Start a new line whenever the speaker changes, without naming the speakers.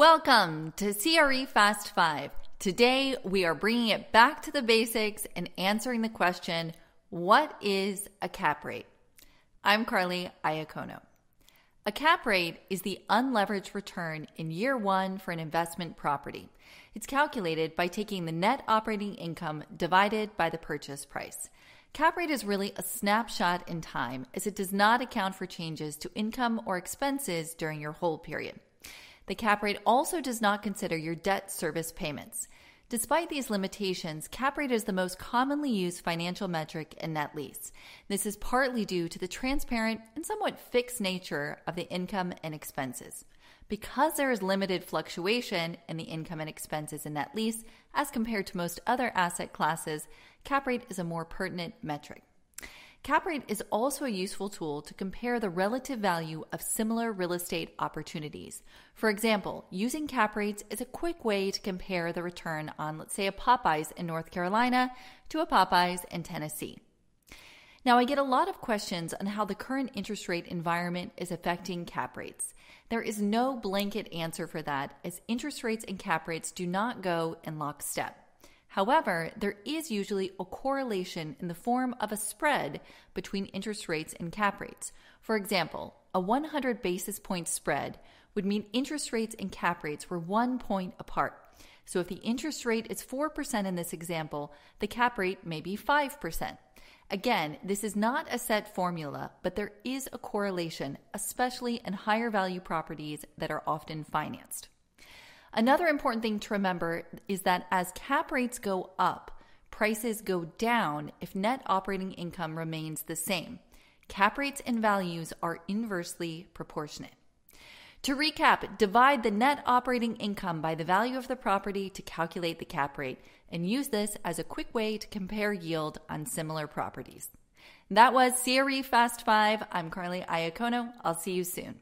Welcome to CRE Fast 5. Today, we are bringing it back to the basics and answering the question what is a cap rate? I'm Carly Iacono. A cap rate is the unleveraged return in year one for an investment property. It's calculated by taking the net operating income divided by the purchase price. Cap rate is really a snapshot in time as it does not account for changes to income or expenses during your hold period. The cap rate also does not consider your debt service payments. Despite these limitations, cap rate is the most commonly used financial metric in net lease. This is partly due to the transparent and somewhat fixed nature of the income and expenses. Because there is limited fluctuation in the income and expenses in net lease as compared to most other asset classes, cap rate is a more pertinent metric. Cap rate is also a useful tool to compare the relative value of similar real estate opportunities. For example, using cap rates is a quick way to compare the return on, let's say, a Popeyes in North Carolina to a Popeyes in Tennessee. Now, I get a lot of questions on how the current interest rate environment is affecting cap rates. There is no blanket answer for that, as interest rates and cap rates do not go in lockstep. However, there is usually a correlation in the form of a spread between interest rates and cap rates. For example, a 100 basis point spread would mean interest rates and cap rates were one point apart. So if the interest rate is 4% in this example, the cap rate may be 5%. Again, this is not a set formula, but there is a correlation, especially in higher value properties that are often financed. Another important thing to remember is that as cap rates go up, prices go down if net operating income remains the same. Cap rates and values are inversely proportionate. To recap, divide the net operating income by the value of the property to calculate the cap rate and use this as a quick way to compare yield on similar properties. That was CRE Fast 5. I'm Carly Iacono. I'll see you soon.